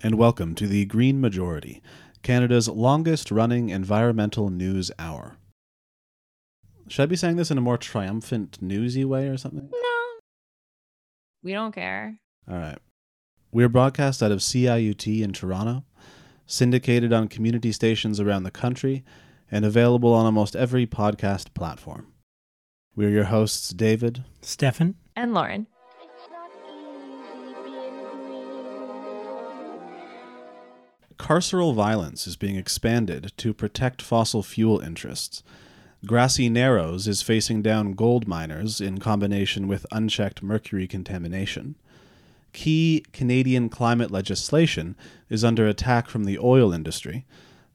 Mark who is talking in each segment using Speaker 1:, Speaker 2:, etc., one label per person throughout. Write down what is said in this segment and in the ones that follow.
Speaker 1: Hello, and welcome to the Green Majority, Canada's longest running environmental news hour. Should I be saying this in a more triumphant, newsy way or something?
Speaker 2: No. We don't care.
Speaker 1: All right. We're broadcast out of CIUT in Toronto, syndicated on community stations around the country, and available on almost every podcast platform. We're your hosts, David.
Speaker 3: Stefan.
Speaker 2: And Lauren.
Speaker 1: Carceral violence is being expanded to protect fossil fuel interests. Grassy Narrows is facing down gold miners in combination with unchecked mercury contamination. Key Canadian climate legislation is under attack from the oil industry.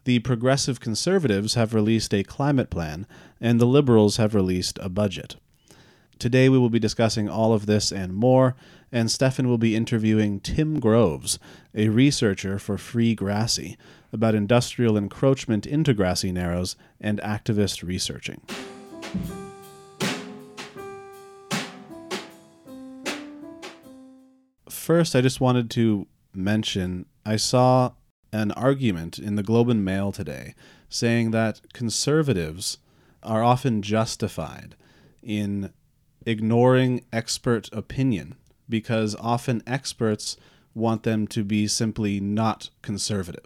Speaker 1: The Progressive Conservatives have released a climate plan, and the Liberals have released a budget. Today we will be discussing all of this and more, and Stefan will be interviewing Tim Groves, a researcher for Free Grassy, about industrial encroachment into grassy narrows and activist researching. First, I just wanted to mention I saw an argument in the Globe and Mail today saying that conservatives are often justified in ignoring expert opinion because often experts want them to be simply not conservative.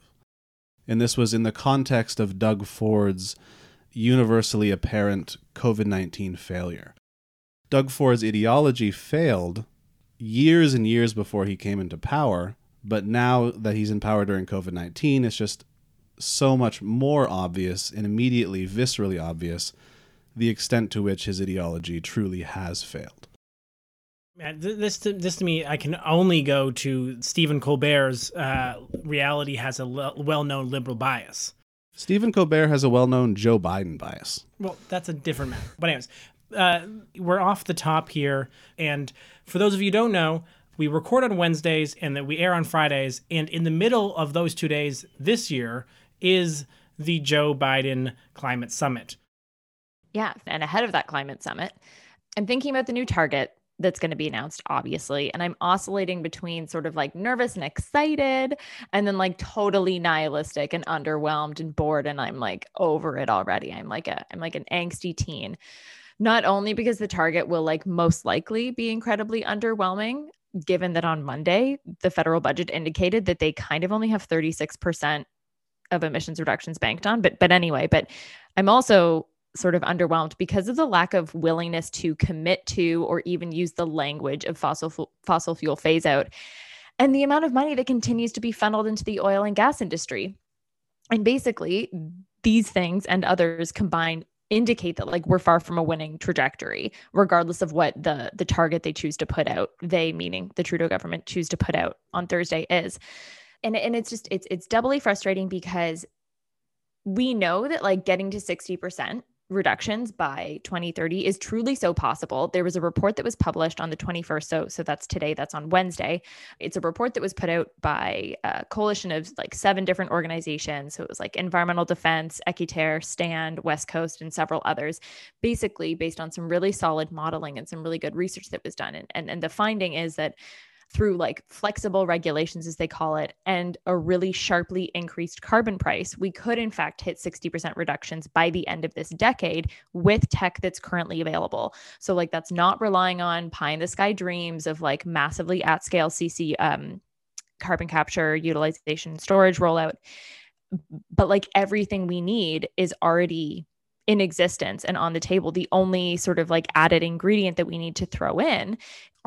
Speaker 1: And this was in the context of Doug Ford's universally apparent COVID 19 failure. Doug Ford's ideology failed years and years before he came into power, but now that he's in power during COVID 19, it's just so much more obvious and immediately viscerally obvious the extent to which his ideology truly has failed.
Speaker 3: Man, this to, this to me, I can only go to Stephen Colbert's uh, reality has a well-known liberal bias.
Speaker 1: Stephen Colbert has a well-known Joe Biden bias.
Speaker 3: Well, that's a different matter. But anyways, uh, we're off the top here, and for those of you who don't know, we record on Wednesdays and that we air on Fridays, and in the middle of those two days this year is the Joe Biden Climate Summit.
Speaker 2: Yeah, and ahead of that climate summit, I'm thinking about the new target that's going to be announced, obviously. And I'm oscillating between sort of like nervous and excited, and then like totally nihilistic and underwhelmed and bored. And I'm like over it already. I'm like a, I'm like an angsty teen. Not only because the target will like most likely be incredibly underwhelming, given that on Monday, the federal budget indicated that they kind of only have 36% of emissions reductions banked on. But but anyway, but I'm also sort of underwhelmed because of the lack of willingness to commit to or even use the language of fossil fossil fuel phase out and the amount of money that continues to be funneled into the oil and gas industry. And basically, these things and others combined indicate that like we're far from a winning trajectory regardless of what the the target they choose to put out they meaning the Trudeau government choose to put out on Thursday is and and it's just it's it's doubly frustrating because we know that like getting to 60% reductions by 2030 is truly so possible. There was a report that was published on the 21st, so so that's today, that's on Wednesday. It's a report that was put out by a coalition of like seven different organizations. So it was like Environmental Defense, Équiterre, Stand, West Coast, and several others, basically based on some really solid modeling and some really good research that was done. And and, and the finding is that through like flexible regulations, as they call it, and a really sharply increased carbon price, we could in fact hit 60% reductions by the end of this decade with tech that's currently available. So, like, that's not relying on pie in the sky dreams of like massively at scale CC um, carbon capture, utilization, storage rollout. But like everything we need is already in existence and on the table. The only sort of like added ingredient that we need to throw in,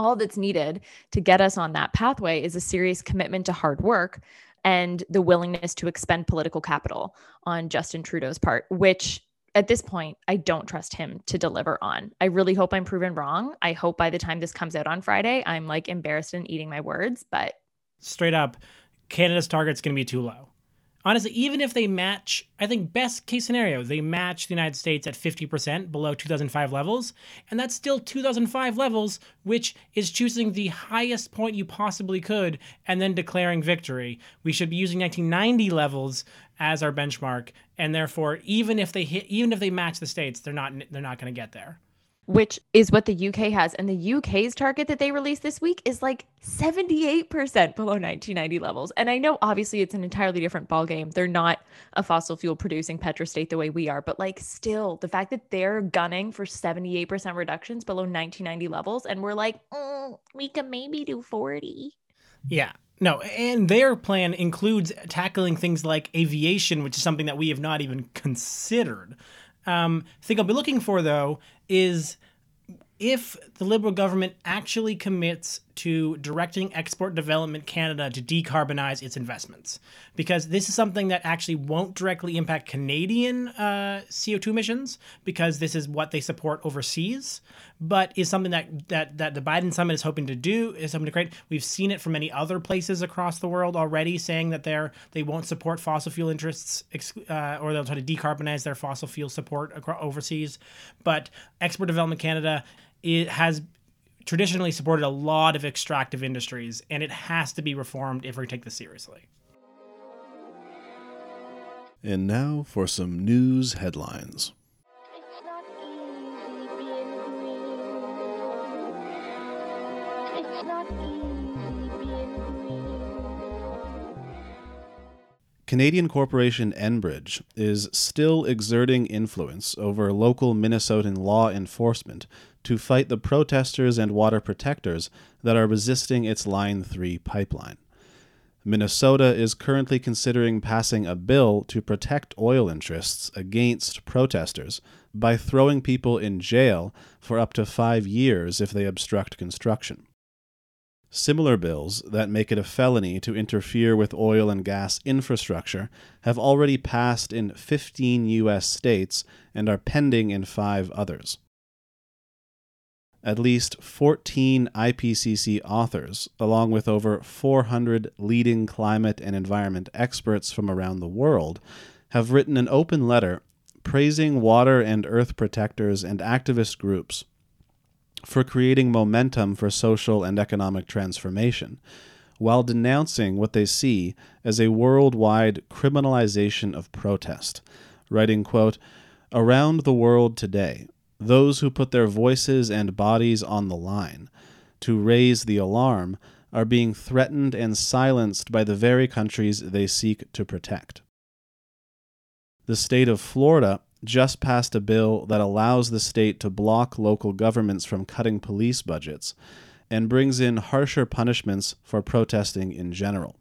Speaker 2: all that's needed to get us on that pathway is a serious commitment to hard work and the willingness to expend political capital on Justin Trudeau's part, which at this point, I don't trust him to deliver on. I really hope I'm proven wrong. I hope by the time this comes out on Friday, I'm like embarrassed and eating my words, but
Speaker 3: straight up, Canada's target's going to be too low honestly, even if they match, I think best case scenario, they match the United States at 50% below 2005 levels, and that's still 2005 levels, which is choosing the highest point you possibly could and then declaring victory. We should be using 1990 levels as our benchmark, and therefore, even if they hit, even if they match the states, they're not they're not going to get there.
Speaker 2: Which is what the UK has. And the UK's target that they released this week is like 78% below 1990 levels. And I know obviously it's an entirely different ballgame. They're not a fossil fuel producing petrostate the way we are, but like still the fact that they're gunning for 78% reductions below 1990 levels and we're like, mm, we can maybe do 40.
Speaker 3: Yeah. No, and their plan includes tackling things like aviation, which is something that we have not even considered. Um, thing I'll be looking for though is if the Liberal government actually commits to directing Export Development Canada to decarbonize its investments, because this is something that actually won't directly impact Canadian uh, CO2 emissions, because this is what they support overseas, but is something that, that that the Biden summit is hoping to do, is hoping to create. We've seen it from many other places across the world already, saying that they're they won't support fossil fuel interests, uh, or they'll try to decarbonize their fossil fuel support across, overseas. But Export Development Canada it has traditionally supported a lot of extractive industries, and it has to be reformed if we take this seriously.
Speaker 1: And now for some news headlines. Canadian corporation Enbridge is still exerting influence over local Minnesotan law enforcement to fight the protesters and water protectors that are resisting its Line 3 pipeline. Minnesota is currently considering passing a bill to protect oil interests against protesters by throwing people in jail for up to five years if they obstruct construction. Similar bills that make it a felony to interfere with oil and gas infrastructure have already passed in 15 U.S. states and are pending in five others at least 14 IPCC authors, along with over 400 leading climate and environment experts from around the world, have written an open letter praising water and earth protectors and activist groups for creating momentum for social and economic transformation, while denouncing what they see as a worldwide criminalization of protest, writing, quote, Around the world today, those who put their voices and bodies on the line to raise the alarm are being threatened and silenced by the very countries they seek to protect. The state of Florida just passed a bill that allows the state to block local governments from cutting police budgets and brings in harsher punishments for protesting in general.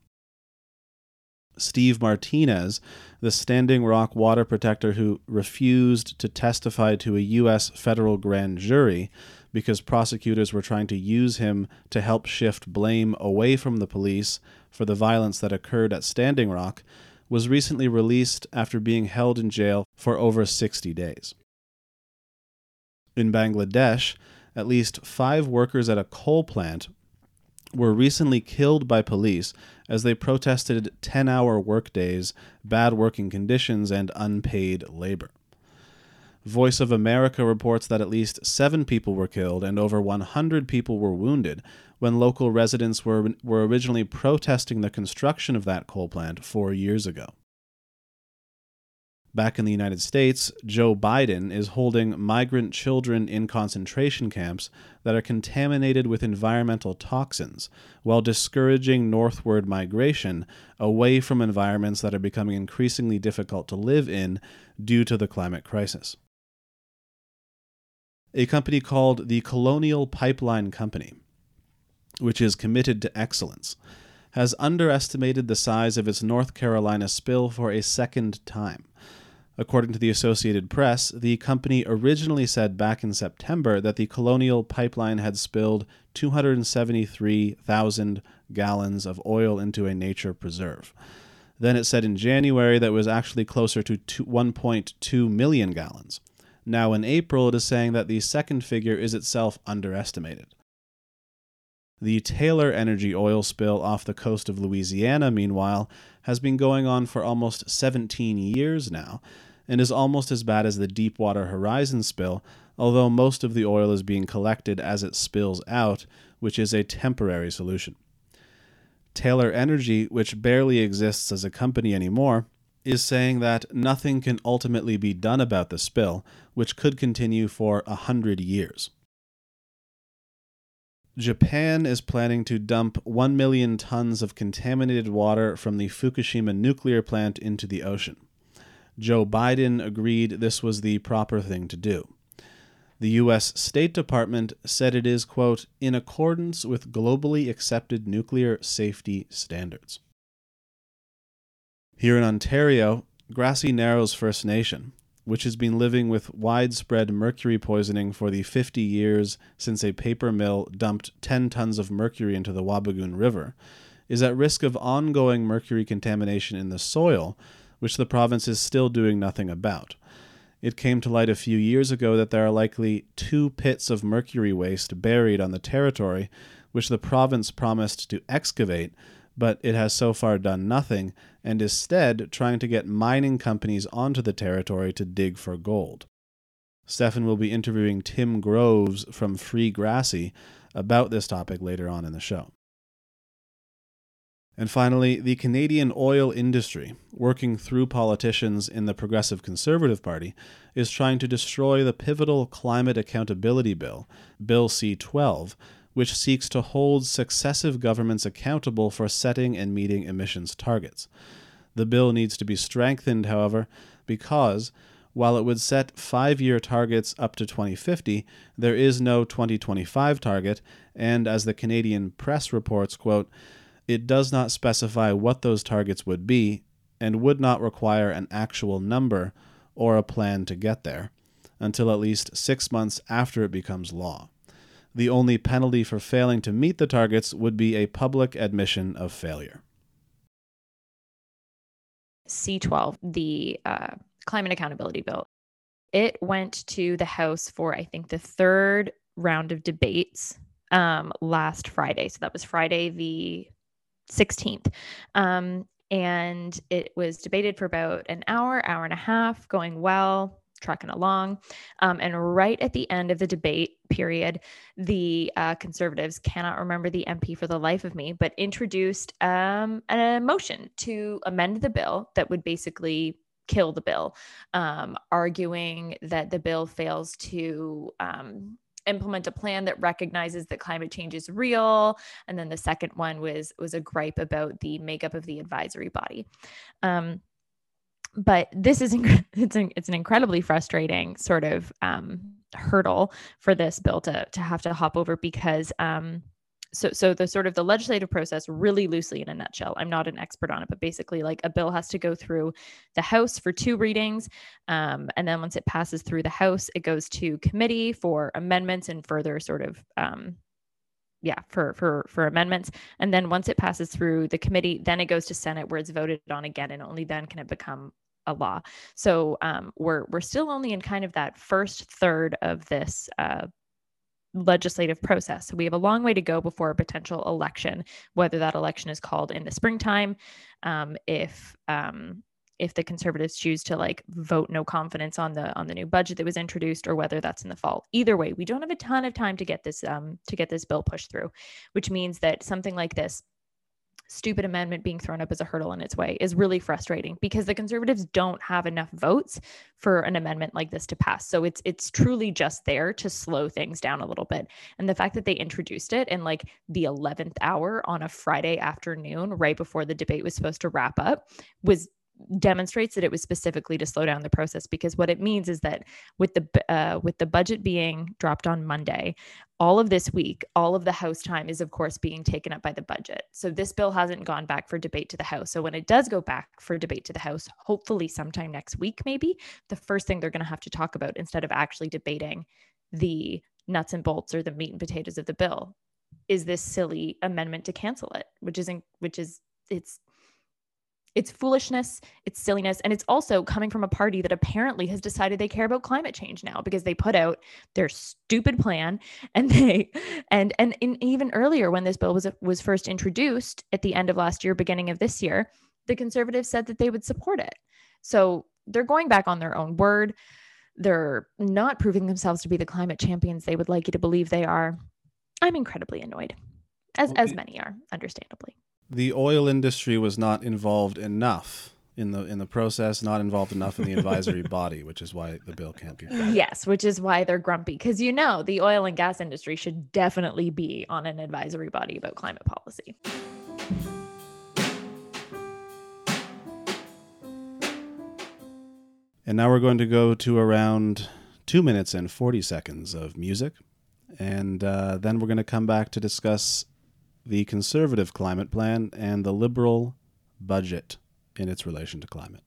Speaker 1: Steve Martinez, the Standing Rock water protector who refused to testify to a U.S. federal grand jury because prosecutors were trying to use him to help shift blame away from the police for the violence that occurred at Standing Rock, was recently released after being held in jail for over 60 days. In Bangladesh, at least five workers at a coal plant were recently killed by police as they protested 10 hour workdays, bad working conditions, and unpaid labor. Voice of America reports that at least seven people were killed and over 100 people were wounded when local residents were, were originally protesting the construction of that coal plant four years ago. Back in the United States, Joe Biden is holding migrant children in concentration camps that are contaminated with environmental toxins while discouraging northward migration away from environments that are becoming increasingly difficult to live in due to the climate crisis. A company called the Colonial Pipeline Company, which is committed to excellence, has underestimated the size of its North Carolina spill for a second time According to the Associated Press, the company originally said back in September that the Colonial Pipeline had spilled 273,000 gallons of oil into a nature preserve. Then it said in January that it was actually closer to 1.2 million gallons. Now in April, it is saying that the second figure is itself underestimated. The Taylor Energy oil spill off the coast of Louisiana, meanwhile, has been going on for almost 17 years now, and is almost as bad as the Deepwater Horizon spill, although most of the oil is being collected as it spills out, which is a temporary solution. Taylor Energy, which barely exists as a company anymore, is saying that nothing can ultimately be done about the spill, which could continue for a hundred years. Japan is planning to dump 1 million tons of contaminated water from the Fukushima nuclear plant into the ocean. Joe Biden agreed this was the proper thing to do. The U.S. State Department said it is, quote, in accordance with globally accepted nuclear safety standards. Here in Ontario, Grassy Narrows First Nation, which has been living with widespread mercury poisoning for the 50 years since a paper mill dumped 10 tons of mercury into the Wabigoon River, is at risk of ongoing mercury contamination in the soil, which the province is still doing nothing about. It came to light a few years ago that there are likely two pits of mercury waste buried on the territory, which the province promised to excavate, but it has so far done nothing and is instead trying to get mining companies onto the territory to dig for gold. Stefan will be interviewing Tim Groves from Free Grassy about this topic later on in the show. And finally, the Canadian oil industry, working through politicians in the Progressive Conservative Party, is trying to destroy the pivotal Climate Accountability Bill, Bill C 12, which seeks to hold successive governments accountable for setting and meeting emissions targets. The bill needs to be strengthened, however, because while it would set five year targets up to 2050, there is no 2025 target, and as the Canadian press reports, quote, it does not specify what those targets would be and would not require an actual number or a plan to get there until at least six months after it becomes law. The only penalty for failing to meet the targets would be a public admission of failure.
Speaker 2: C12, the uh, Climate Accountability Bill, it went to the House for, I think, the third round of debates um, last Friday. So that was Friday, the 16th. Um, and it was debated for about an hour, hour and a half, going well, trucking along. Um, and right at the end of the debate period, the uh, conservatives cannot remember the MP for the life of me, but introduced um, a motion to amend the bill that would basically kill the bill, um, arguing that the bill fails to um, implement a plan that recognizes that climate change is real and then the second one was was a gripe about the makeup of the advisory body um, but this is it's an, it's an incredibly frustrating sort of um, hurdle for this bill to to have to hop over because um, so so the sort of the legislative process really loosely in a nutshell i'm not an expert on it but basically like a bill has to go through the house for two readings um, and then once it passes through the house it goes to committee for amendments and further sort of um, yeah for for for amendments and then once it passes through the committee then it goes to senate where it's voted on again and only then can it become a law so um, we're we're still only in kind of that first third of this uh, legislative process. So we have a long way to go before a potential election, whether that election is called in the springtime, um, if um, if the conservatives choose to like vote no confidence on the on the new budget that was introduced, or whether that's in the fall. Either way, we don't have a ton of time to get this um, to get this bill pushed through, which means that something like this stupid amendment being thrown up as a hurdle in its way is really frustrating because the conservatives don't have enough votes for an amendment like this to pass. So it's it's truly just there to slow things down a little bit. And the fact that they introduced it in like the 11th hour on a Friday afternoon right before the debate was supposed to wrap up was demonstrates that it was specifically to slow down the process because what it means is that with the uh, with the budget being dropped on Monday, all of this week, all of the House time is of course being taken up by the budget. So this bill hasn't gone back for debate to the House. So when it does go back for debate to the House, hopefully sometime next week, maybe the first thing they're going to have to talk about instead of actually debating the nuts and bolts or the meat and potatoes of the bill is this silly amendment to cancel it, which isn't which is it's it's foolishness, it's silliness, and it's also coming from a party that apparently has decided they care about climate change now because they put out their stupid plan and they and and in, even earlier when this bill was was first introduced at the end of last year, beginning of this year, the conservatives said that they would support it. So they're going back on their own word. They're not proving themselves to be the climate champions they would like you to believe they are. I'm incredibly annoyed, as as many are, understandably
Speaker 1: the oil industry was not involved enough in the in the process, not involved enough in the advisory body, which is why the bill can't be passed.
Speaker 2: Yes, which is why they're grumpy because you know the oil and gas industry should definitely be on an advisory body about climate policy.
Speaker 1: And now we're going to go to around two minutes and 40 seconds of music. And uh, then we're going to come back to discuss the conservative climate plan and the liberal budget in its relation to climate.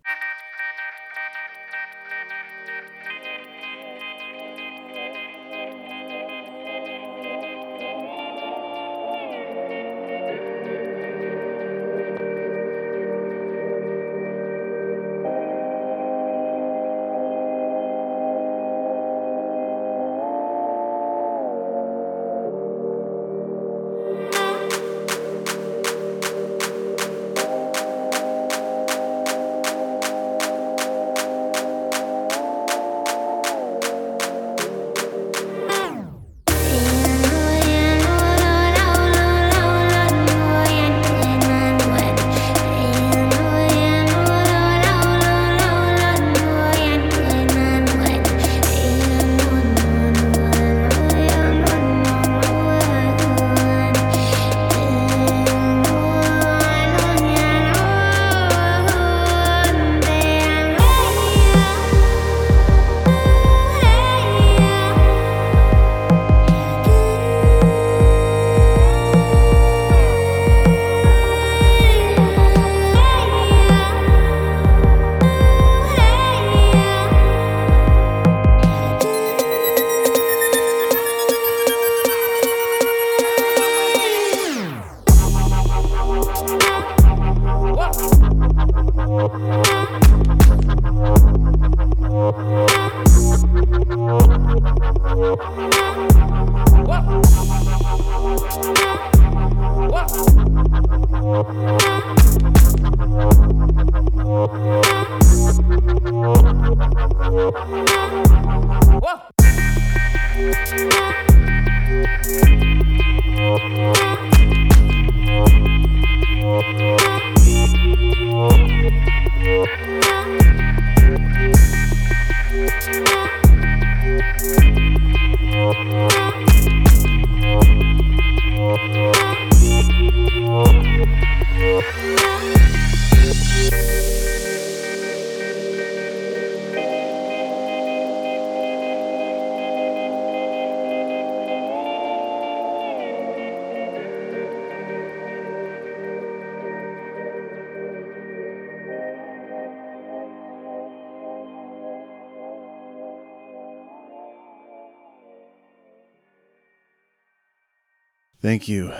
Speaker 1: Thank you.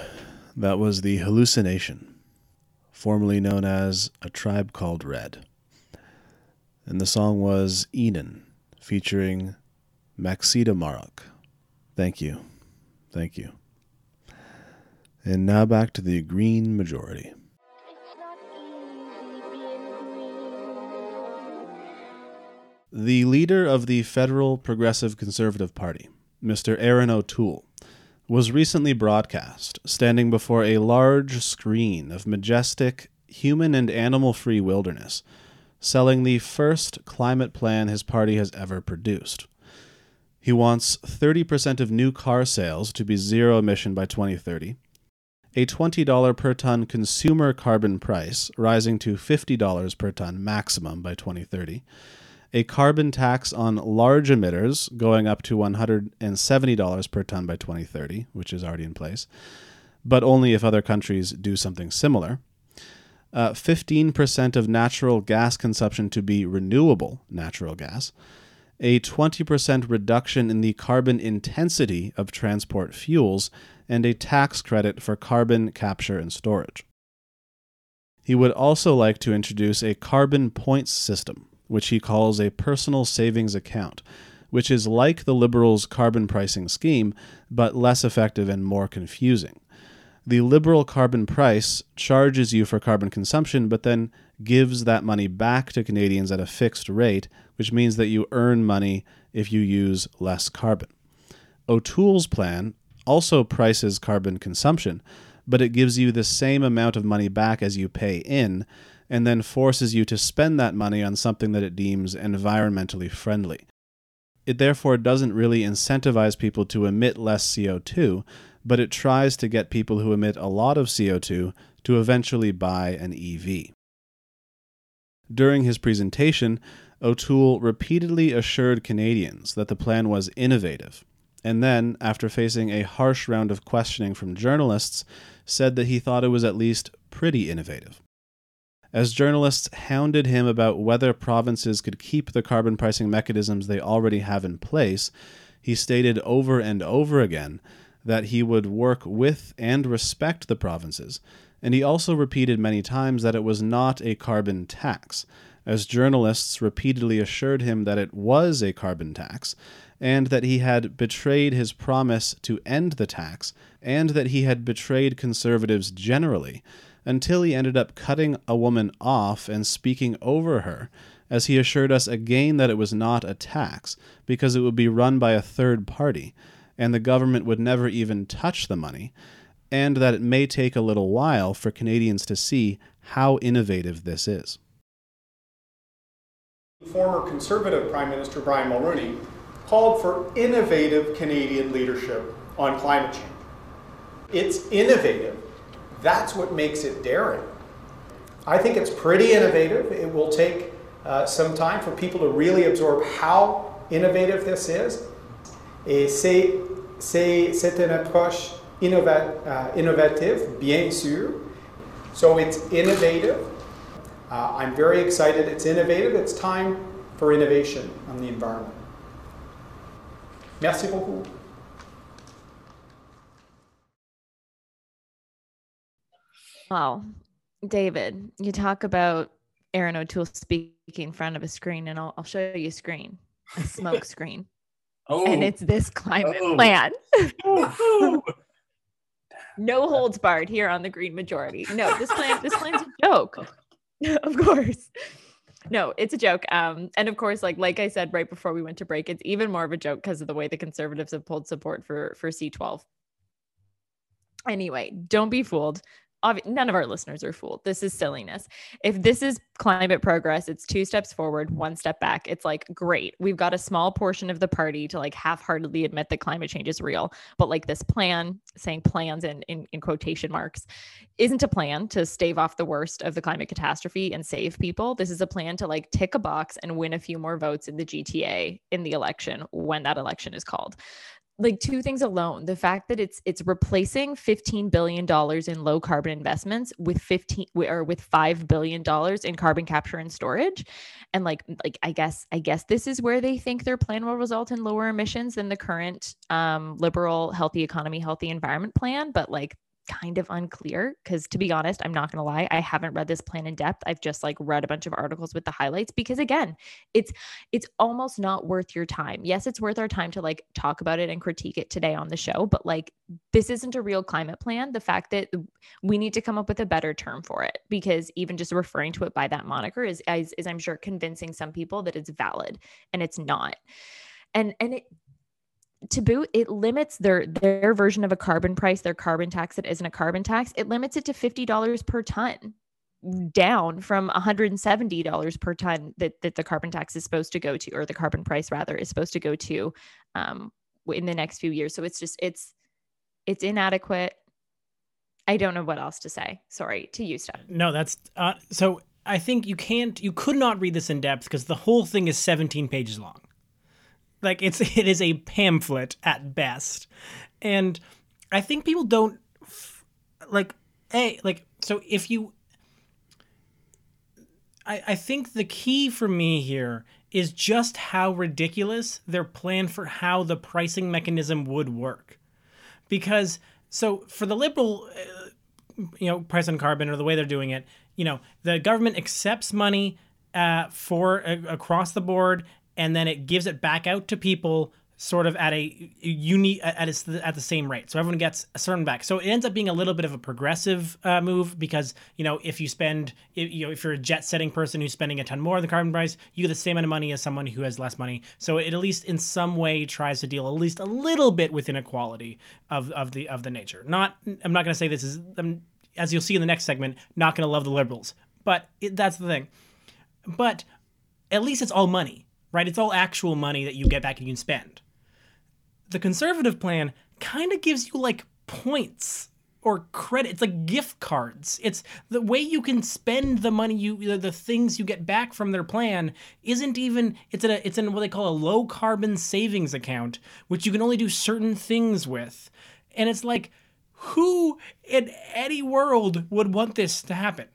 Speaker 1: That was The Halluci Nation, formerly known as A Tribe Called Red. And the song was Eden, featuring Maxida Märak. Thank you. Thank you. And now back to the Green Majority. The leader of the Federal Progressive Conservative Party, Mr. Erin O'Toole, was recently broadcast standing before a large screen of majestic human and animal free wilderness, selling the first climate plan his party has ever produced. He wants 30% of new car sales to be zero emission by 2030, a $20 per ton consumer carbon price rising to $50 per ton maximum by 2030 a carbon tax on large emitters going up to $170 per ton by 2030, which is already in place, but only if other countries do something similar. Uh, 15% of natural gas consumption to be renewable natural gas, a 20% reduction in the carbon intensity of transport fuels, and a tax credit for carbon capture and storage. He would also like to introduce a carbon points system which he calls a personal savings account, which is like the Liberals' carbon pricing scheme, but less effective and more confusing. The Liberal carbon price charges you for carbon consumption, but then gives that money back to Canadians at a fixed rate, which means that you earn money if you use less carbon. O'Toole's plan also prices carbon consumption, but it gives you the same amount of money back as you pay in, and then forces you to spend that money on something that it deems environmentally friendly. It therefore doesn't really incentivize people to emit less CO2, but it tries to get people who emit a lot of CO2 to eventually buy an EV. During his presentation, O'Toole repeatedly assured Canadians that the plan was innovative, and then, after facing a harsh round of questioning from journalists, said that he thought it was at least pretty innovative. As journalists hounded him about whether provinces could keep the carbon pricing mechanisms they already have in place, he stated over and over again that he would work with and respect the provinces, and he also repeated many times that it was not a carbon tax, as journalists repeatedly assured him that it was a carbon tax, and that he had betrayed his promise to end the tax, and that he had betrayed conservatives generally, until he ended up cutting a woman off and speaking over her, as he assured us again that it was not a tax, because it would be run by a third party, and the government would never even touch the money, and that it may take a little while for Canadians to see how innovative this is.
Speaker 4: Former Conservative Prime Minister Brian Mulroney called for innovative Canadian leadership on climate change. It's innovative. That's what makes it daring. I think it's pretty innovative. It will take uh, some time for people to really absorb how innovative this is. Et c'est, c'est, c'est une approche uh, innovative, bien sûr. So it's innovative. Uh, I'm very excited it's innovative. It's time for innovation on the environment. Merci beaucoup.
Speaker 2: Wow. David, you talk about Erin O'Toole speaking in front of a screen, and I'll, I'll show you a screen, a smoke screen.
Speaker 5: Oh,
Speaker 2: And it's this climate
Speaker 5: Oh.
Speaker 2: plan.
Speaker 5: oh,
Speaker 2: no holds barred here on the Green Majority. No, this plan, this plan's a joke. of course. No, it's a joke. Um, and of course, like like I said right before we went to break, it's even more of a joke because of the way the conservatives have pulled support for for C12. Anyway, don't be fooled. Obvi- none of our listeners are fooled. This is silliness. If this is climate progress, it's two steps forward, one step back. It's like, great. We've got a small portion of the party to like half heartedly admit that climate change is real. But like this plan, saying plans in, in, in quotation marks, isn't a plan to stave off the worst of the climate catastrophe and save people. This is a plan to like tick a box and win a few more votes in the GTA in the election when that election is called like two things alone. The fact that it's it's replacing 15 billion dollars in low carbon investments with 15 or with 5 billion dollars in carbon capture and storage. And like like i guess i guess this is where they think their plan will result in lower emissions than the current um, liberal healthy economy healthy environment plan. But like kind of unclear because to be honest i'm not going to lie i haven't read this plan in depth. I've just like read a bunch of articles with the highlights because again it's it's almost not worth your time. Yes it's worth our time to like talk about it and critique it today on the show but like this isn't a real climate plan. The fact that we need to come up with a better term for it because even just referring to it by that moniker is is, is i'm sure convincing some people that it's valid and it's not. And and it to boot it limits their their version of a carbon price their carbon tax that isn't a carbon tax it limits it to $50 per ton down from $170 per ton that, that the carbon tax is supposed to go to or the carbon price rather is supposed to go to um, in the next few years so it's just it's it's inadequate i don't know what else to say sorry to you Steph.
Speaker 3: No, that's uh, so. I think you can't, you could not read this in depth because the whole thing is 17 pages long. Like it's, it is a pamphlet at best, and I think people don't like a like. So if you, I I think the key for me here is just how ridiculous their plan for how the pricing mechanism would work, because so for the liberal. Uh, you know price on carbon or the way they're doing it you know the government accepts money uh, for uh, across the board and then it gives it back out to people sort of at a unique at a, at the same rate. So everyone gets a certain back. So it ends up being a little bit of a progressive uh, move because you know if you spend if, you know if you're a jet setting person who's spending a ton more the carbon price you get the same amount of money as someone who has less money. So it at least in some way tries to deal at least a little bit with inequality of, of the of the nature. Not i'm not going to say this is I'm, as you'll see in the next segment not going to love the liberals But it, that's the thing. But at least it's all money, right? It's all actual money that you get back and you can spend. The conservative plan kind of gives you like points or credit. It's like gift cards. It's the way you can spend the money you the, the things you get back from their plan isn't even it's in a it's in what they call a low carbon savings account, which you can only do certain things with. And it's like who in any world would want this to happen?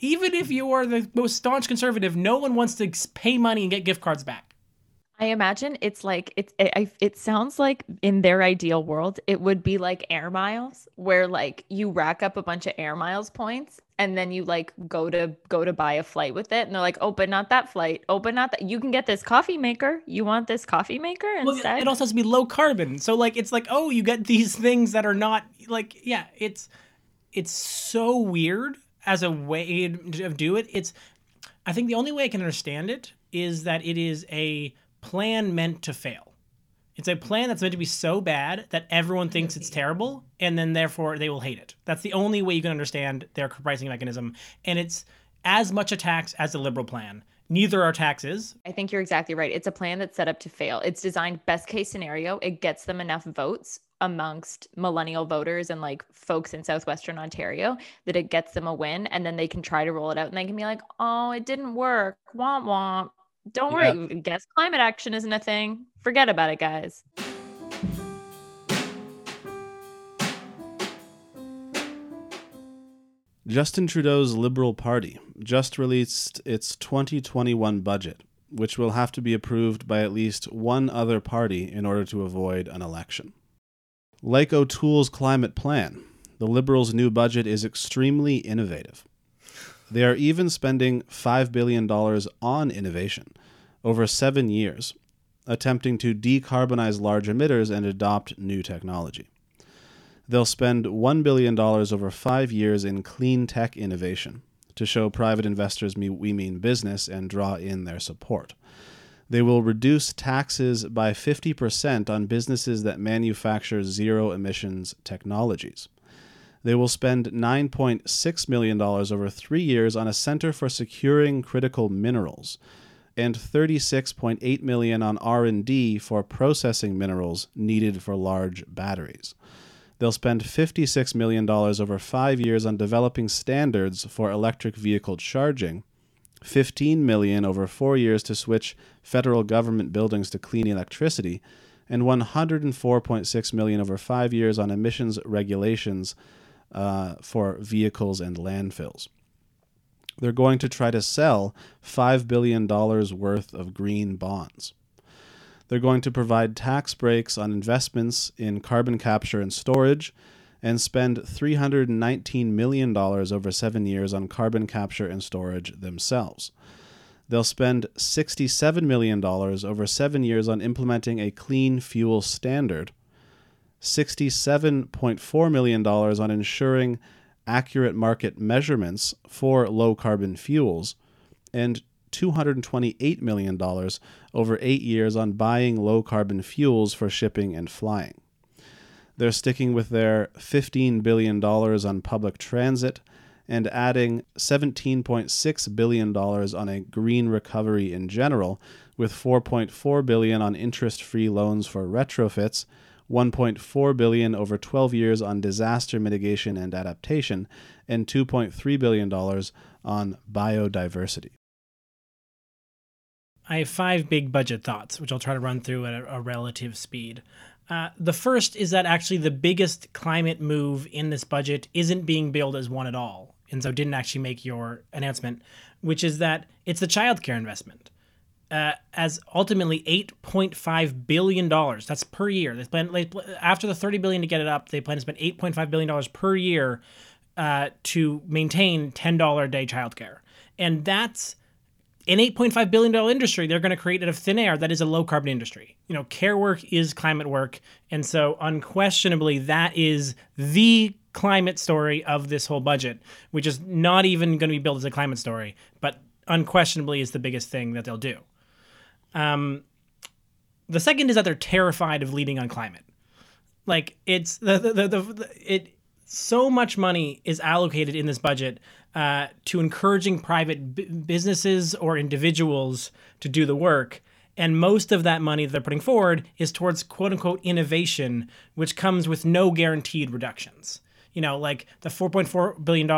Speaker 3: Even if you are the most staunch conservative, no one wants to pay money and get gift cards back.
Speaker 2: I imagine it's like it's it, it sounds like in their ideal world it would be like air miles where like you rack up a bunch of air miles points and then you like go to go to buy a flight with it. And they're like oh but not that flight oh but not that you can get this coffee maker. You want this coffee maker instead?
Speaker 3: well, it also has to be low carbon. So like it's like oh you get these things that are not like yeah it's it's so weird as a way to do it it's I think the only way I can understand it is that it is a plan meant to fail. It's a plan that's meant to be so bad that everyone thinks it's terrible, and then therefore they will hate it. That's the only way you can understand their pricing mechanism. And it's as much a tax as the liberal plan. Neither are taxes.
Speaker 2: I think you're exactly right. It's a plan that's set up to fail. It's designed best case scenario. It gets them enough votes amongst millennial voters and like folks in southwestern Ontario that it gets them a win. And then they can try to roll it out and they can be like, oh, it didn't work. Womp womp. Don't yeah. worry. Guess climate action isn't a thing. Forget about it, guys.
Speaker 1: Justin Trudeau's Liberal Party just released its 2021 budget, which will have to be approved by at least one other party in order to avoid an election. Like O'Toole's climate plan, the Liberals' new budget is extremely innovative. They are even spending $5 billion on innovation over seven years, attempting to decarbonize large emitters and adopt new technology. They'll spend $1 billion over five years in clean tech innovation to show private investors we mean business and draw in their support. They will reduce taxes by 50% on businesses that manufacture zero emissions technologies. They will spend $9.6 million over three years on a center for securing critical minerals and 36.8 million on R&D for processing minerals needed for large batteries. They'll spend $56 million over 5 years on developing standards for electric vehicle charging, 15 million over 4 years to switch federal government buildings to clean electricity, and 104.6 million over 5 years on emissions regulations uh, for vehicles and landfills. They're going to try to sell $5 billion worth of green bonds. They're going to provide tax breaks on investments in carbon capture and storage and spend $319 million over seven years on carbon capture and storage themselves. They'll spend $67 million over seven years on implementing a clean fuel standard, $67.4 million on ensuring accurate market measurements for low carbon fuels, and $228 million over eight years on buying low carbon fuels for shipping and flying. They're sticking with their $15 billion on public transit and adding $17.6 billion on a green recovery in general, with 4.4 billion on interest-free loans for retrofits 1.4 billion over 12 years on disaster mitigation and adaptation, and 2.3 billion dollars on biodiversity.
Speaker 3: I have five big budget thoughts, which I'll try to run through at a relative speed. Uh, the first is that actually the biggest climate move in this budget isn't being billed as one at all, and so didn't actually make your announcement, which is that it's the childcare investment uh, as ultimately $8.5 billion. That's per year. They plan, they, after the 30 billion to get it up, they plan to spend $8.5 billion per year uh, to maintain $10 a day childcare. And that's an $8.5 billion industry they're going to create out of thin air that is a low carbon industry. You know, care work is climate work. And so, unquestionably, that is the climate story of this whole budget, which is not even going to be built as a climate story, but unquestionably is the biggest thing that they'll do. Um, the second is that they're terrified of leading on climate. Like it's the the, the, the it so much money is allocated in this budget uh, to encouraging private b- businesses or individuals to do the work. And most of that money that they're putting forward is towards quote unquote innovation, which comes with no guaranteed reductions. You know, like the $4.4 billion,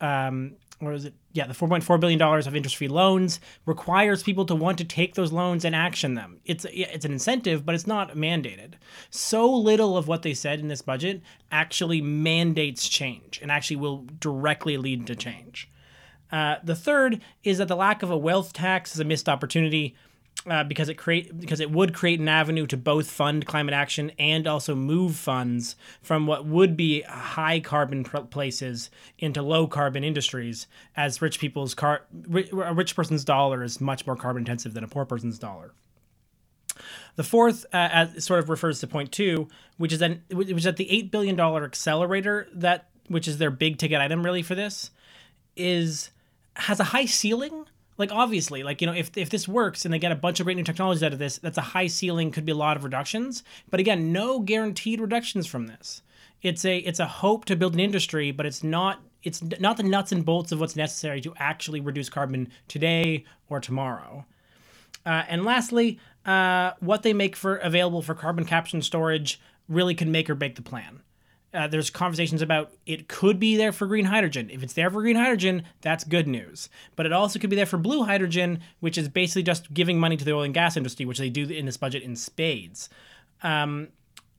Speaker 3: um, or is it? Yeah, the $4.4 billion of interest free loans requires people to want to take those loans and action them. It's, it's an incentive, but it's not mandated. So little of what they said in this budget actually mandates change and actually will directly lead to change. Uh, the third is that the lack of a wealth tax is a missed opportunity uh, because it create because it would create an avenue to both fund climate action and also move funds from what would be high carbon places into low carbon industries, as rich people's car a rich person's dollar is much more carbon intensive than a poor person's dollar. The fourth uh, sort of refers to point two, which is that which is that the eight billion dollar accelerator that which is their big ticket item really for this is has a high ceiling like obviously like you know if, if this works and they get a bunch of great new technologies out of this that's a high ceiling could be a lot of reductions. But again no guaranteed reductions from this. It's a it's a hope to build an industry but it's not it's not the nuts and bolts of what's necessary to actually reduce carbon today or tomorrow. Uh, and lastly uh, what they make for available for carbon capture and storage really can make or break the plan uh, there's conversations about it could be there for green hydrogen. If it's there for green hydrogen, that's good news. But it also could be there for blue hydrogen, which is basically just giving money to the oil and gas industry, which they do in this budget in spades. Um,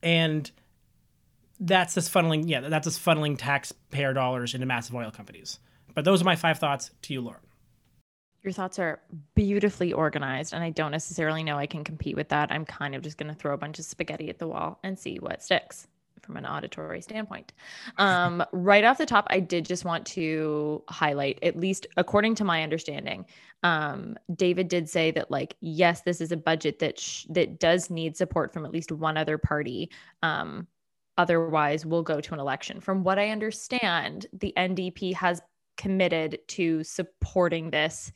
Speaker 3: and that's just funneling, yeah, that's just funneling taxpayer dollars into massive oil companies. But those are my five thoughts to you, Lauren.
Speaker 2: Your thoughts are beautifully organized, and I don't necessarily know I can compete with that. I'm kind of just going to throw a bunch of spaghetti at the wall and see what sticks from an auditory standpoint. Um, right off the top, I did just want to highlight, at least according to my understanding, um, David did say that, like, yes, this is a budget that sh- that does need support from at least one other party. Um, otherwise, we'll go to an election. From what I understand, the NDP has committed to supporting this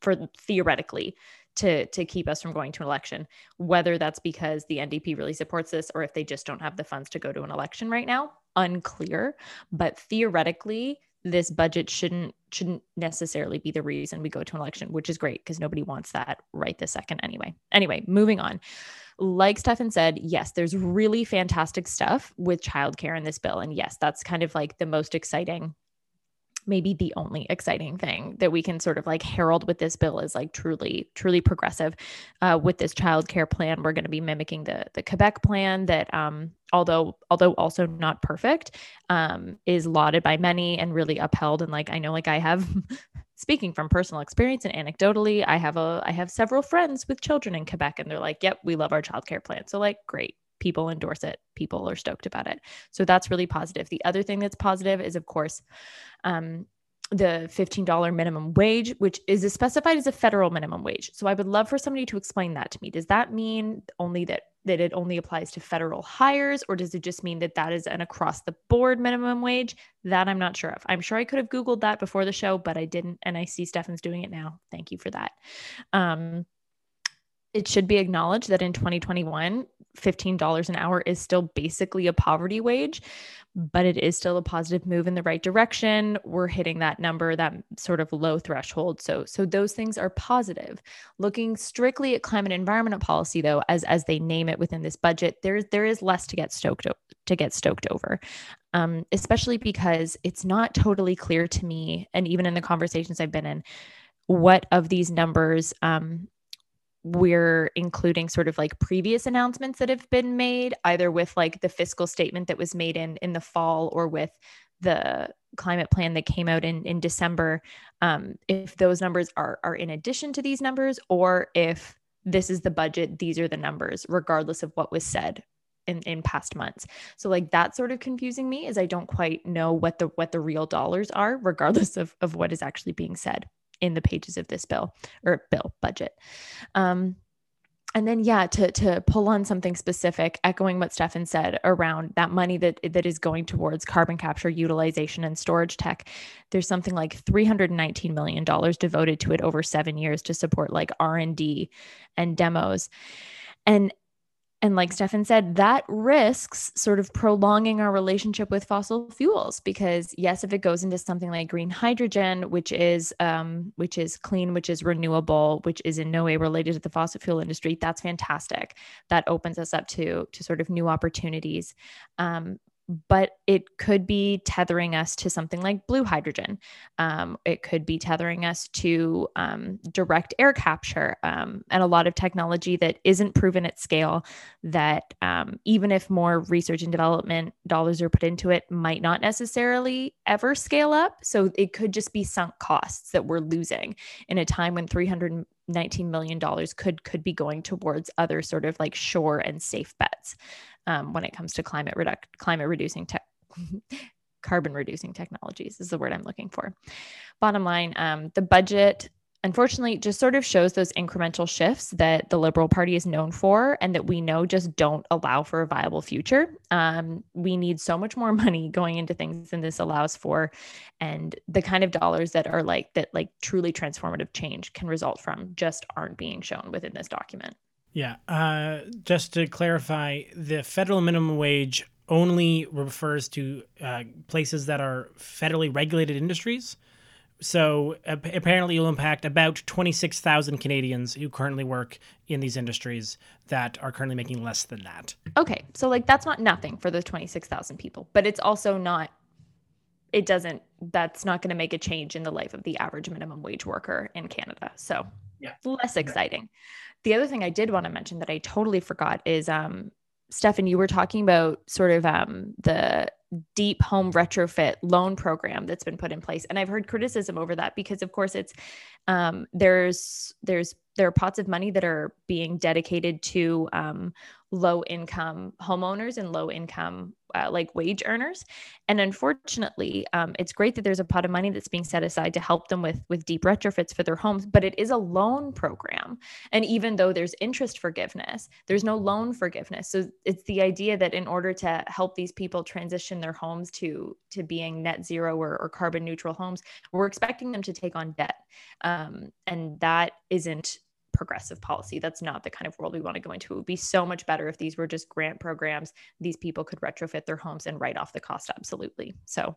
Speaker 2: for theoretically to to keep us from going to an election whether that's because the ndp really supports this or if they just don't have the funds to go to an election right now unclear. But theoretically this budget shouldn't shouldn't necessarily be the reason we go to an election which is great because nobody wants that right this second anyway. Anyway moving on. Like Stefan said, yes, there's really fantastic stuff with childcare in this bill. And yes, that's kind of like the most exciting maybe the only exciting thing that we can sort of like herald with this bill is like truly truly progressive uh, with this child care plan. We're going to be mimicking the the quebec plan that um, although although also not perfect um, is lauded by many and really upheld. And like i know like i have speaking from personal experience and anecdotally i have a i have several friends with children in quebec and they're like yep we love our child care plan. So like great people endorse it people are stoked about it so that's really positive the other thing that's positive is of course um, the $15 minimum wage, which is specified as a federal minimum wage. So I would love for somebody to explain that to me. Does that mean only that that it only applies to federal hires or does it just mean that that is an across the board minimum wage? That I'm not sure of. I'm sure I could have googled that before the show, but I didn't and I see Stefan's doing it now. Thank you for that. Um, it should be acknowledged that in 2021, $15 an hour is still basically a poverty wage, but it is still a positive move in the right direction. We're hitting that number, that sort of low threshold. So so those things are positive. Looking strictly at climate environment policy though, as as they name it within this budget, there there is less to get stoked to get stoked over. Um, especially because it's not totally clear to me and even in the conversations I've been in what of these numbers um, we're including sort of like previous announcements that have been made either with like the fiscal statement that was made in in the fall or with the climate plan that came out in in December um, if those numbers are are in addition to these numbers or if this is the budget these are the numbers regardless of what was said in, in past months. So like that's sort of confusing me is i don't quite know what the what the real dollars are regardless of of what is actually being said in the pages of this bill or bill budget. Um, and then yeah to to pull on something specific echoing what Stefan said around that money that that is going towards carbon capture utilization and storage tech there's something like 319 million dollars devoted to it over 7 years to support like R&D and demos and and like Stefan said, that risks sort of prolonging our relationship with fossil fuels because yes, if it goes into something like green hydrogen, which is um, which is clean, which is renewable, which is in no way related to the fossil fuel industry, that's fantastic. That opens us up to to sort of new opportunities. Um, but it could be tethering us to something like blue hydrogen. Um, it could be tethering us to um, direct air capture um, and a lot of technology that isn't proven at scale. That um, even if more research and development dollars are put into it, might not necessarily ever scale up. So it could just be sunk costs that we're losing in a time when 319 million dollars could could be going towards other sort of like sure and safe bets um, when it comes to climate reduc- climate reducing tech carbon reducing technologies is the word I'm looking for. Bottom line, um, the budget unfortunately just sort of shows those incremental shifts that the Liberal Party is known for and that we know just don't allow for a viable future. Um, we need so much more money going into things than this allows for. And the kind of dollars that are like that, like truly transformative change can result from just aren't being shown within this document.
Speaker 3: Yeah. Uh, just to clarify, the federal minimum wage only refers to uh, places that are federally regulated industries. So apparently, it will impact about 26,000 Canadians who currently work in these industries that are currently making less than that.
Speaker 2: Okay. So, like, that's not nothing for the 26,000 people, but it's also not, it doesn't, that's not going to make a change in the life of the average minimum wage worker in Canada. So, yeah, less exciting. The other thing I did want to mention that I totally forgot is um Stefan, you were talking about sort of um the deep home retrofit loan program that's been put in place and i've heard criticism over that because of course it's um, there's there's there are pots of money that are being dedicated to um, low income homeowners and low income uh, like wage earners. And unfortunately um, it's great that there's a pot of money that's being set aside to help them with with deep retrofits for their homes but it is a loan program. And even though there's interest forgiveness there's no loan forgiveness. So it's the idea that in order to help these people transition their homes to to being net zero or, or carbon neutral homes we're expecting them to take on debt. Um, and that isn't progressive policy. That's not the kind of world we want to go into. It would be so much better if these were just grant programs. These people could retrofit their homes and write off the cost absolutely. So,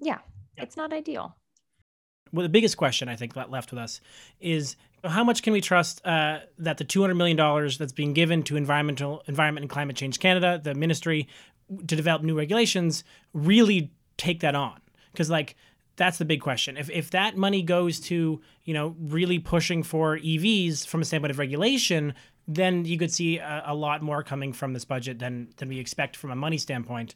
Speaker 2: yeah, yeah. it's not ideal.
Speaker 3: Well, the biggest question I think left with us is how much can we trust uh, that the $200 million that's being given to environmental environment and climate change Canada, the ministry, to develop new regulations, really take that on? Because like that's the big question. If if that money goes to you know really pushing for EVs from a standpoint of regulation, then you could see a, a, lot more coming from this budget than than we expect from a money standpoint.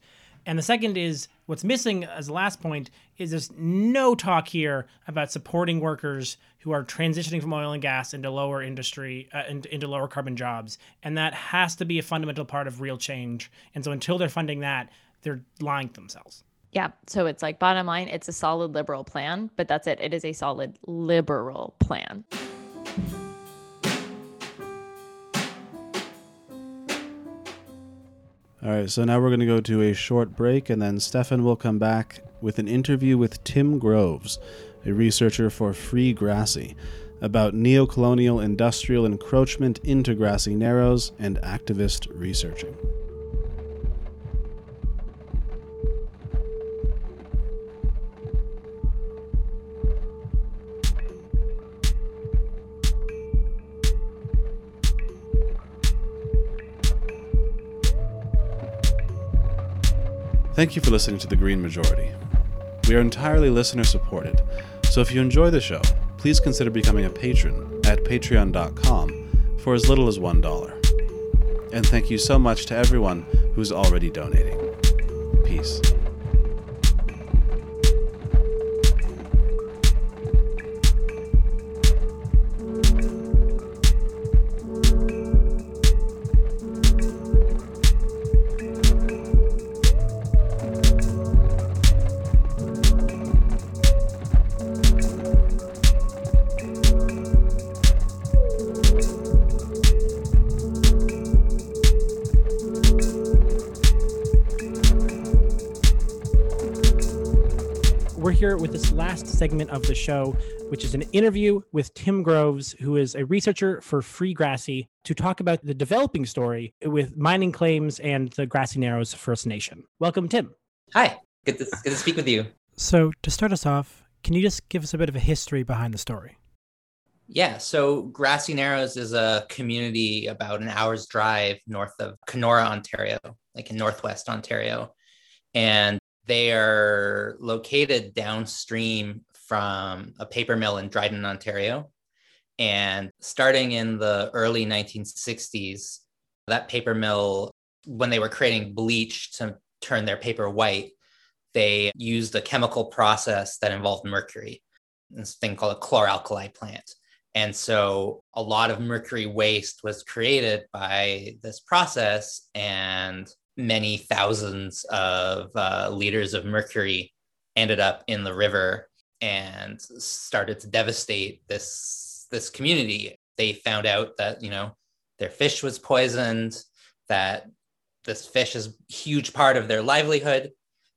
Speaker 3: And the second is what's missing as the last point is there's no talk here about supporting workers who are transitioning from oil and gas into lower industry uh, into, into lower carbon jobs, and that has to be a fundamental part of real change. And so until they're funding that, they're lying to themselves.
Speaker 2: Yeah. So it's like bottom line, it's a solid liberal plan, but that's it. It is a solid liberal plan.
Speaker 1: All right, so now we're going to go to a short break, and then Stefan will come back with an interview with Tim Groves, a researcher for Free Grassy, about neocolonial industrial encroachment into grassy narrows and activist researching. Thank you for listening to The Green Majority. We are entirely listener supported, so if you enjoy the show, please consider becoming a patron at patreon.com for as little as $1. And thank you so much to everyone who's already donating. Peace.
Speaker 3: We're here with this last segment of the show, which is an interview with Tim Groves, who is a researcher for Free Grassy, to talk about the developing story with mining claims and the Grassy Narrows First Nation. Welcome, Tim.
Speaker 6: Hi, good to, good to speak with you.
Speaker 3: So, to start us off, can you just give us a bit of a history behind the story?
Speaker 6: Yeah, so Grassy Narrows is a community about an hour's drive north of Kenora, Ontario, like in northwest Ontario. And they are located downstream from a paper mill in Dryden, Ontario. And starting in the early 1960s, that paper mill, when they were creating bleach to turn their paper white, they used a chemical process that involved mercury, this thing called a chloralkali plant. And so a lot of mercury waste was created by this process, and many thousands of uh, liters of mercury ended up in the river and started to devastate this this community. They found out that you know their fish was poisoned, that this fish is a huge part of their livelihood.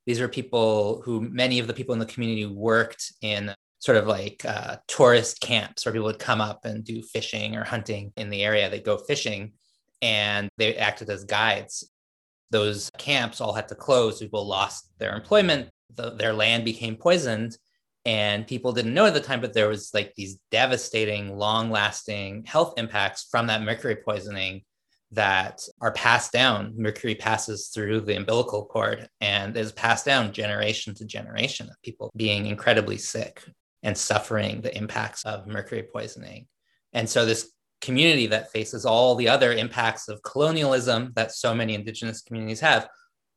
Speaker 6: These are people who many of the people in the community worked in sort of like uh, tourist camps where people would come up and do fishing or hunting in the area. They go fishing and they acted as guides those camps all had to close. People lost their employment. The, their land became poisoned. And people didn't know at the time, but there was like these devastating, long lasting health impacts from that mercury poisoning that are passed down. Mercury passes through the umbilical cord and is passed down generation to generation of people being incredibly sick and suffering the impacts of mercury poisoning. And so this community that faces all the other impacts of colonialism that so many indigenous communities have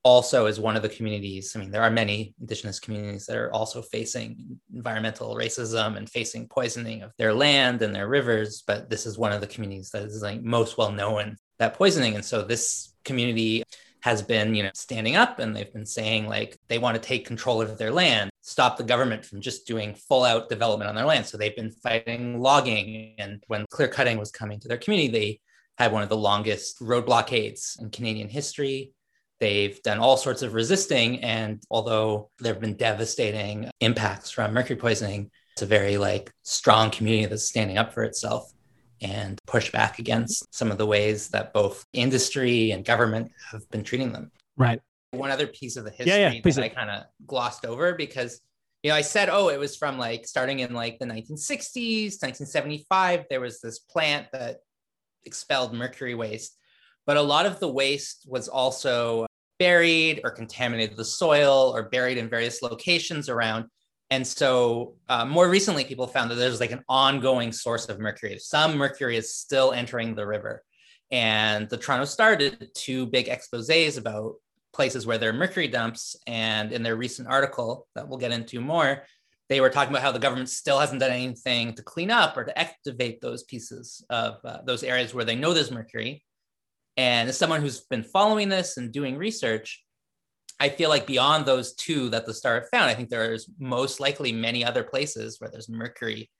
Speaker 6: also is one of the communities i mean there are many indigenous communities that are also facing environmental racism and facing poisoning of their land and their rivers but this is one of the communities that is like most well known that poisoning. And so this community has been, you know, standing up and they've been saying like they want to take control of their land, stop the government from just doing full out development on their land. So they've been fighting logging. And when clear cutting was coming to their community, they had one of the longest road blockades in Canadian history. They've done all sorts of resisting. And although there have been devastating impacts from mercury poisoning, it's a very like strong community that's standing up for itself and push back against some of the ways that both industry and government have been treating them.
Speaker 3: Right.
Speaker 6: One other piece of the history
Speaker 3: yeah, yeah,
Speaker 6: that I kind of glossed over because you know, I said, oh, it was from like starting in like the 1960s, 1975. There was this plant that expelled mercury waste, but a lot of the waste was also buried or contaminated the soil or buried in various locations around. And so uh, more recently, people found that there's like an ongoing source of mercury. Some mercury is still entering the river. And the Toronto Star did two big exposes about places where there are mercury dumps. And in their recent article that we'll get into more, they were talking about how the government still hasn't done anything to clean up or to activate those pieces of uh, those areas where they know there's mercury. And as someone who's been following this and doing research, I feel like beyond those two that the star found, I think there's most likely many other places where there's mercury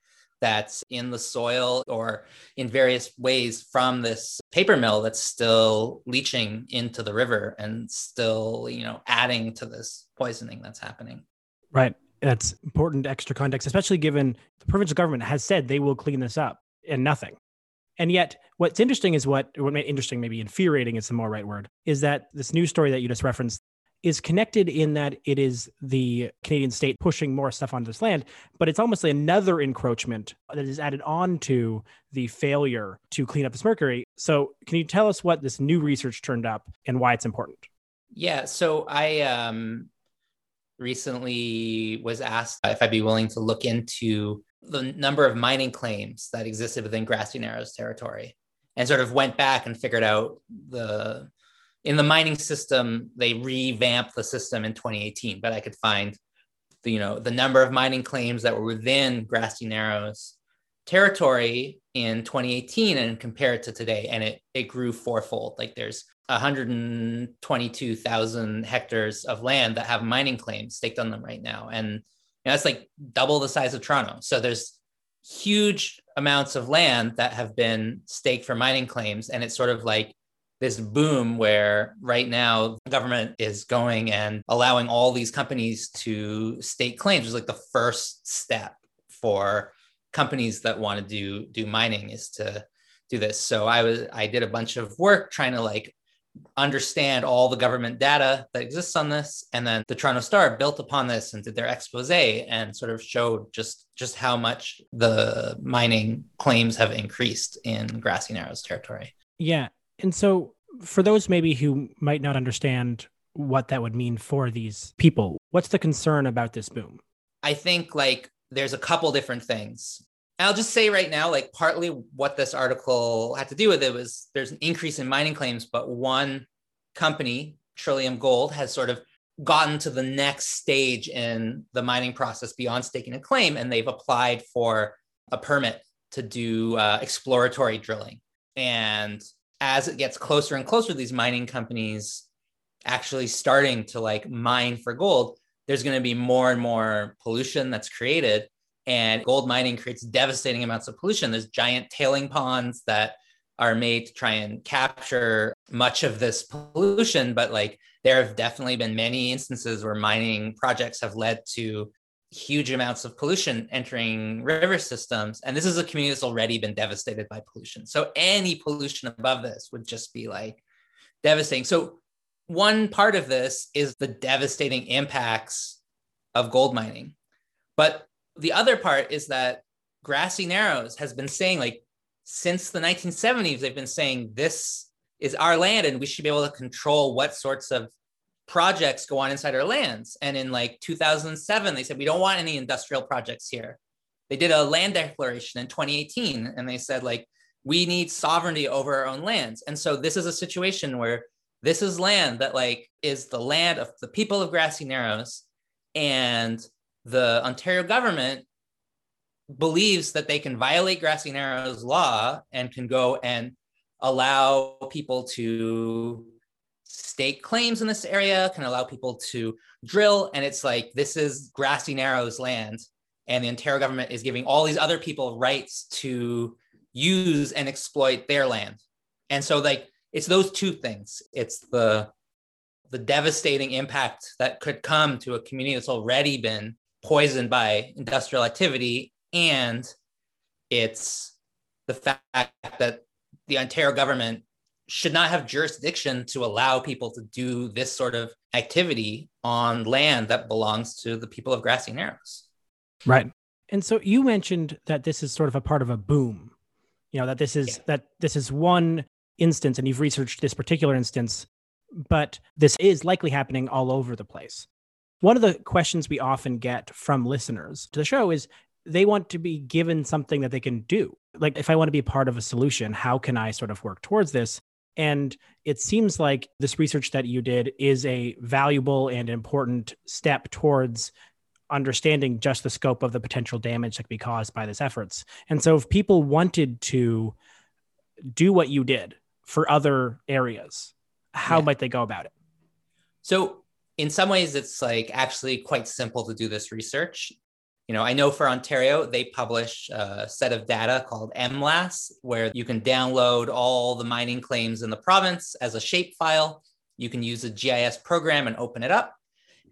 Speaker 6: that's in the soil or in various ways from this paper mill that's still leaching into the river and still, you know, adding to this poisoning that's happening.
Speaker 3: Right. That's important extra context, especially given the provincial government has said they will clean this up and nothing. And yet, what's interesting is what, what interesting, maybe infuriating is the more right word, is that this news story that you just referenced is connected in that it is the Canadian state pushing more stuff onto this land, but it's almost like another encroachment that is added on to the failure to clean up this mercury. So, can you tell us what this new research turned up and why it's important?
Speaker 6: Yeah, so I um, recently was asked if I'd be willing to look into the number of mining claims that existed within Grassy Narrows territory and sort of went back and figured out the in the mining system, they revamped the system in 2018, but I could find the, you know, the number of mining claims that were within Grassy Narrows territory in 2018 and compare it to today. And it, it grew fourfold. Like there's 122,000 hectares of land that have mining claims staked on them right now. And you know, that's like double the size of Toronto. So there's huge amounts of land that have been staked for mining claims. And it's sort of like this boom where right now the government is going and allowing all these companies to state claims is like the first step for companies that want to do do mining is to do this. So i was i did a bunch of work trying to like understand all the government data that exists on this. And then the toronto star built upon this and did their expose and sort of showed just just how much the mining claims have increased in grassy narrows territory.
Speaker 3: Yeah and so for those maybe who might not understand what that would mean for these people what's the concern about this boom
Speaker 6: i think like there's a couple different things I'll just say right now, like partly what this article had to do with it was there's an increase in mining claims, but one company, Trillium Gold, has sort of gotten to the next stage in the mining process beyond staking a claim, and they've applied for a permit to do uh, exploratory drilling. And as it gets closer and closer, these mining companies actually starting to like mine for gold, there's going to be more and more pollution that's created and gold mining creates devastating amounts of pollution. There's giant tailing ponds that are made to try and capture much of this pollution. But like there have definitely been many instances where mining projects have led to huge amounts of pollution entering river systems. And this is a community that's already been devastated by pollution. So any pollution above this would just be like devastating. So one part of this is the devastating impacts of gold mining. But the other part is that Grassy Narrows has been saying, like, since the 1970s, they've been saying this is our land and we should be able to control what sorts of projects go on inside our lands. And in like 2007, they said, we don't want any industrial projects here. They did a land declaration in 2018 and they said, like, we need sovereignty over our own lands. And so this is a situation where this is land that like is the land of the people of Grassy Narrows and the Ontario government believes that they can violate Grassy Narrows law and can go and allow people to stake claims in this area, can allow people to drill. And it's like, this is Grassy Narrows land. And the Ontario government is giving all these other people rights to use and exploit their land. And so, like, it's those two things. It's the the devastating impact that could come to a community that's already been poisoned by industrial activity and it's the fact that the Ontario government should not have jurisdiction to allow people to do this sort of activity on land that belongs to the people of Grassy Narrows.
Speaker 3: Right. And so you mentioned that this is sort of a part of a boom. You know, that this is yeah. that this is one instance and you've researched this particular instance, but this is likely happening all over the place. One of the questions we often get from listeners to the show is they want to be given something that they can do. Like, if I want to be part of a solution, how can I sort of work towards this? And it seems like this research that you did is a valuable and important step towards understanding just the scope of the potential damage that could be caused by this efforts. And so if people wanted to do what you did for other areas, how yeah. might they go about it?
Speaker 6: So in some ways, it's like actually quite simple to do this research. You know, I know for Ontario, they publish a set of data called MLAS, where you can download all the mining claims in the province as a shape file. You can use a GIS program and open it up.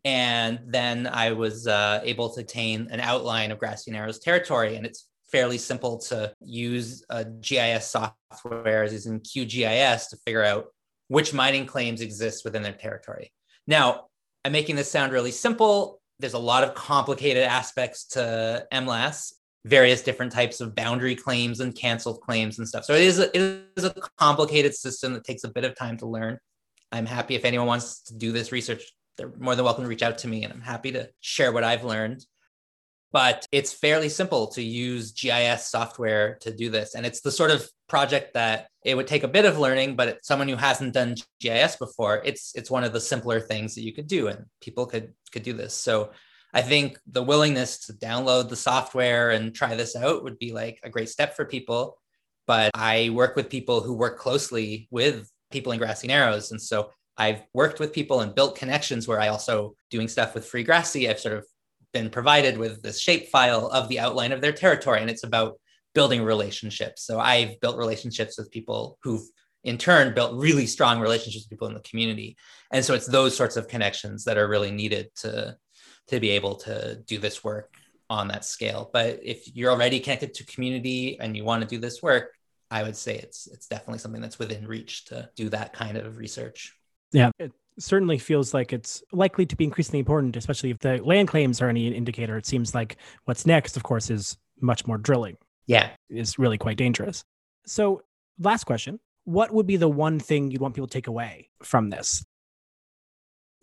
Speaker 6: And then I was uh, able to obtain an outline of Grassy Narrows territory. And it's fairly simple to use a GIS software using QGIS to figure out which mining claims exist within their territory. Now, I'm making this sound really simple. There's a lot of complicated aspects to MLAS, various different types of boundary claims and canceled claims and stuff. So it is a, it is a complicated system that takes a bit of time to learn. I'm happy if anyone wants to do this research, they're more than welcome to reach out to me, and I'm happy to share what I've learned. But it's fairly simple to use GIS software to do this. And it's the sort of project that it would take a bit of learning, but someone who hasn't done GIS before, it's it's one of the simpler things that you could do, and people could could do this. So I think the willingness to download the software and try this out would be like a great step for people. But I work with people who work closely with people in Grassy Narrows, and so I've worked with people and built connections where I also doing stuff with Free Grassy. I've sort of been provided with this shape file of the outline of their territory, and it's about building relationships. So I've built relationships with people who've in turn built really strong relationships with people in the community. And so it's those sorts of connections that are really needed to to be able to do this work on that scale. But if you're already connected to community and you want to do this work, I would say it's it's definitely something that's within reach to do that kind of research.
Speaker 3: Yeah, it certainly feels like it's likely to be increasingly important, especially if the land claims are any indicator. It seems like what's next, of course, is much more drilling.
Speaker 6: Yeah.
Speaker 3: Is really quite dangerous. So, last question. What would be the one thing you'd want people to take away from this?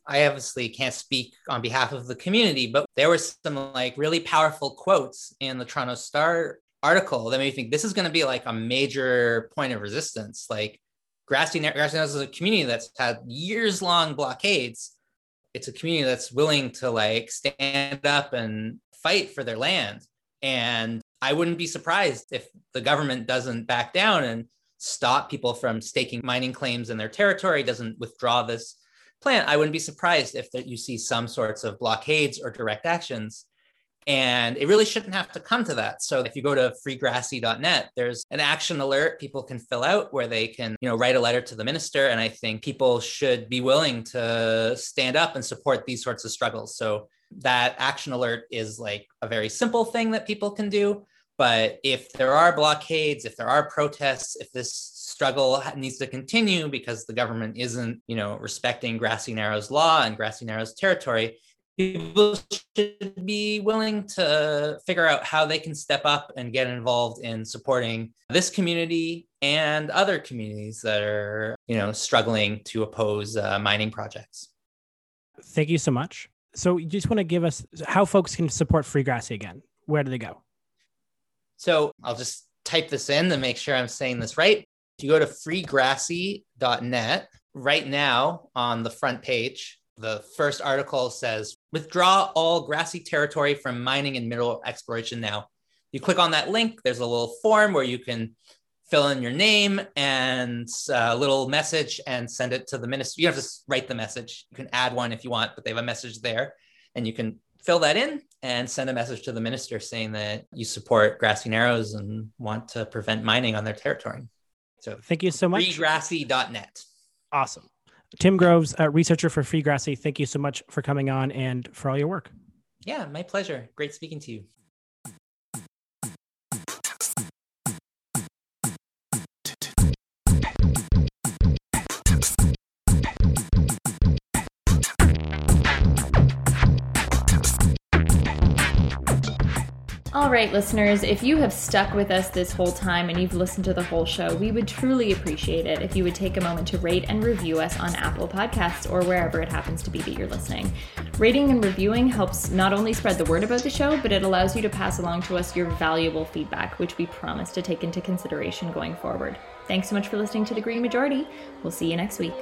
Speaker 6: I obviously can't speak on behalf of the community, but there were some like really powerful quotes in the Toronto Star article that made me think this is going to be like a major point of resistance. Like Grassy Grassy is a community that's had years long blockades. It's a community that's willing to like stand up and fight for their land. And I wouldn't be surprised if the government doesn't back down and stop people from staking mining claims in their territory, doesn't withdraw this plant. I wouldn't be surprised if that you see some sorts of blockades or direct actions and it really shouldn't have to come to that. So if you go to freegrassy.net, there's an action alert people can fill out where they can, you know, write a letter to the minister. And I think people should be willing to stand up and support these sorts of struggles. So that action alert is like a very simple thing that people can do. But if there are blockades, if there are protests, if this struggle needs to continue because the government isn't, you know, respecting Grassy Narrows law and Grassy Narrows territory, people should be willing to figure out how they can step up and get involved in supporting this community and other communities that are you know struggling to oppose uh, mining projects.
Speaker 3: Thank you so much. So you just want to give us how folks can support free grassy again. Where do they go?
Speaker 6: So i'll just type this in to make sure i'm saying this right. If you go to freegrassy.net right now on the front page the first article says withdraw all grassy territory from mining and mineral exploration now. You click on that link, there's a little form where you can fill in your name and a uh, little message and send it to the minister. You have to write the message. You can add one if you want, but they have a message there and you can fill that in and send a message to the minister saying that you support Grassy Narrows and want to prevent mining on their territory. So
Speaker 3: thank you so much.
Speaker 6: Freegrassy.net.
Speaker 3: Awesome. Tim Groves, researcher for Free Grassy, thank you so much for coming on and for all your work.
Speaker 6: Yeah, my pleasure. Great speaking to you.
Speaker 2: All right, listeners, if you have stuck with us this whole time and you've listened to the whole show, we would truly appreciate it if you would take a moment to rate and review us on Apple Podcasts or wherever it happens to be that you're listening. Rating and reviewing helps not only spread the word about the show, but it allows you to pass along to us your valuable feedback, which we promise to take into consideration going forward. Thanks so much for listening to The Green Majority. We'll see you next week.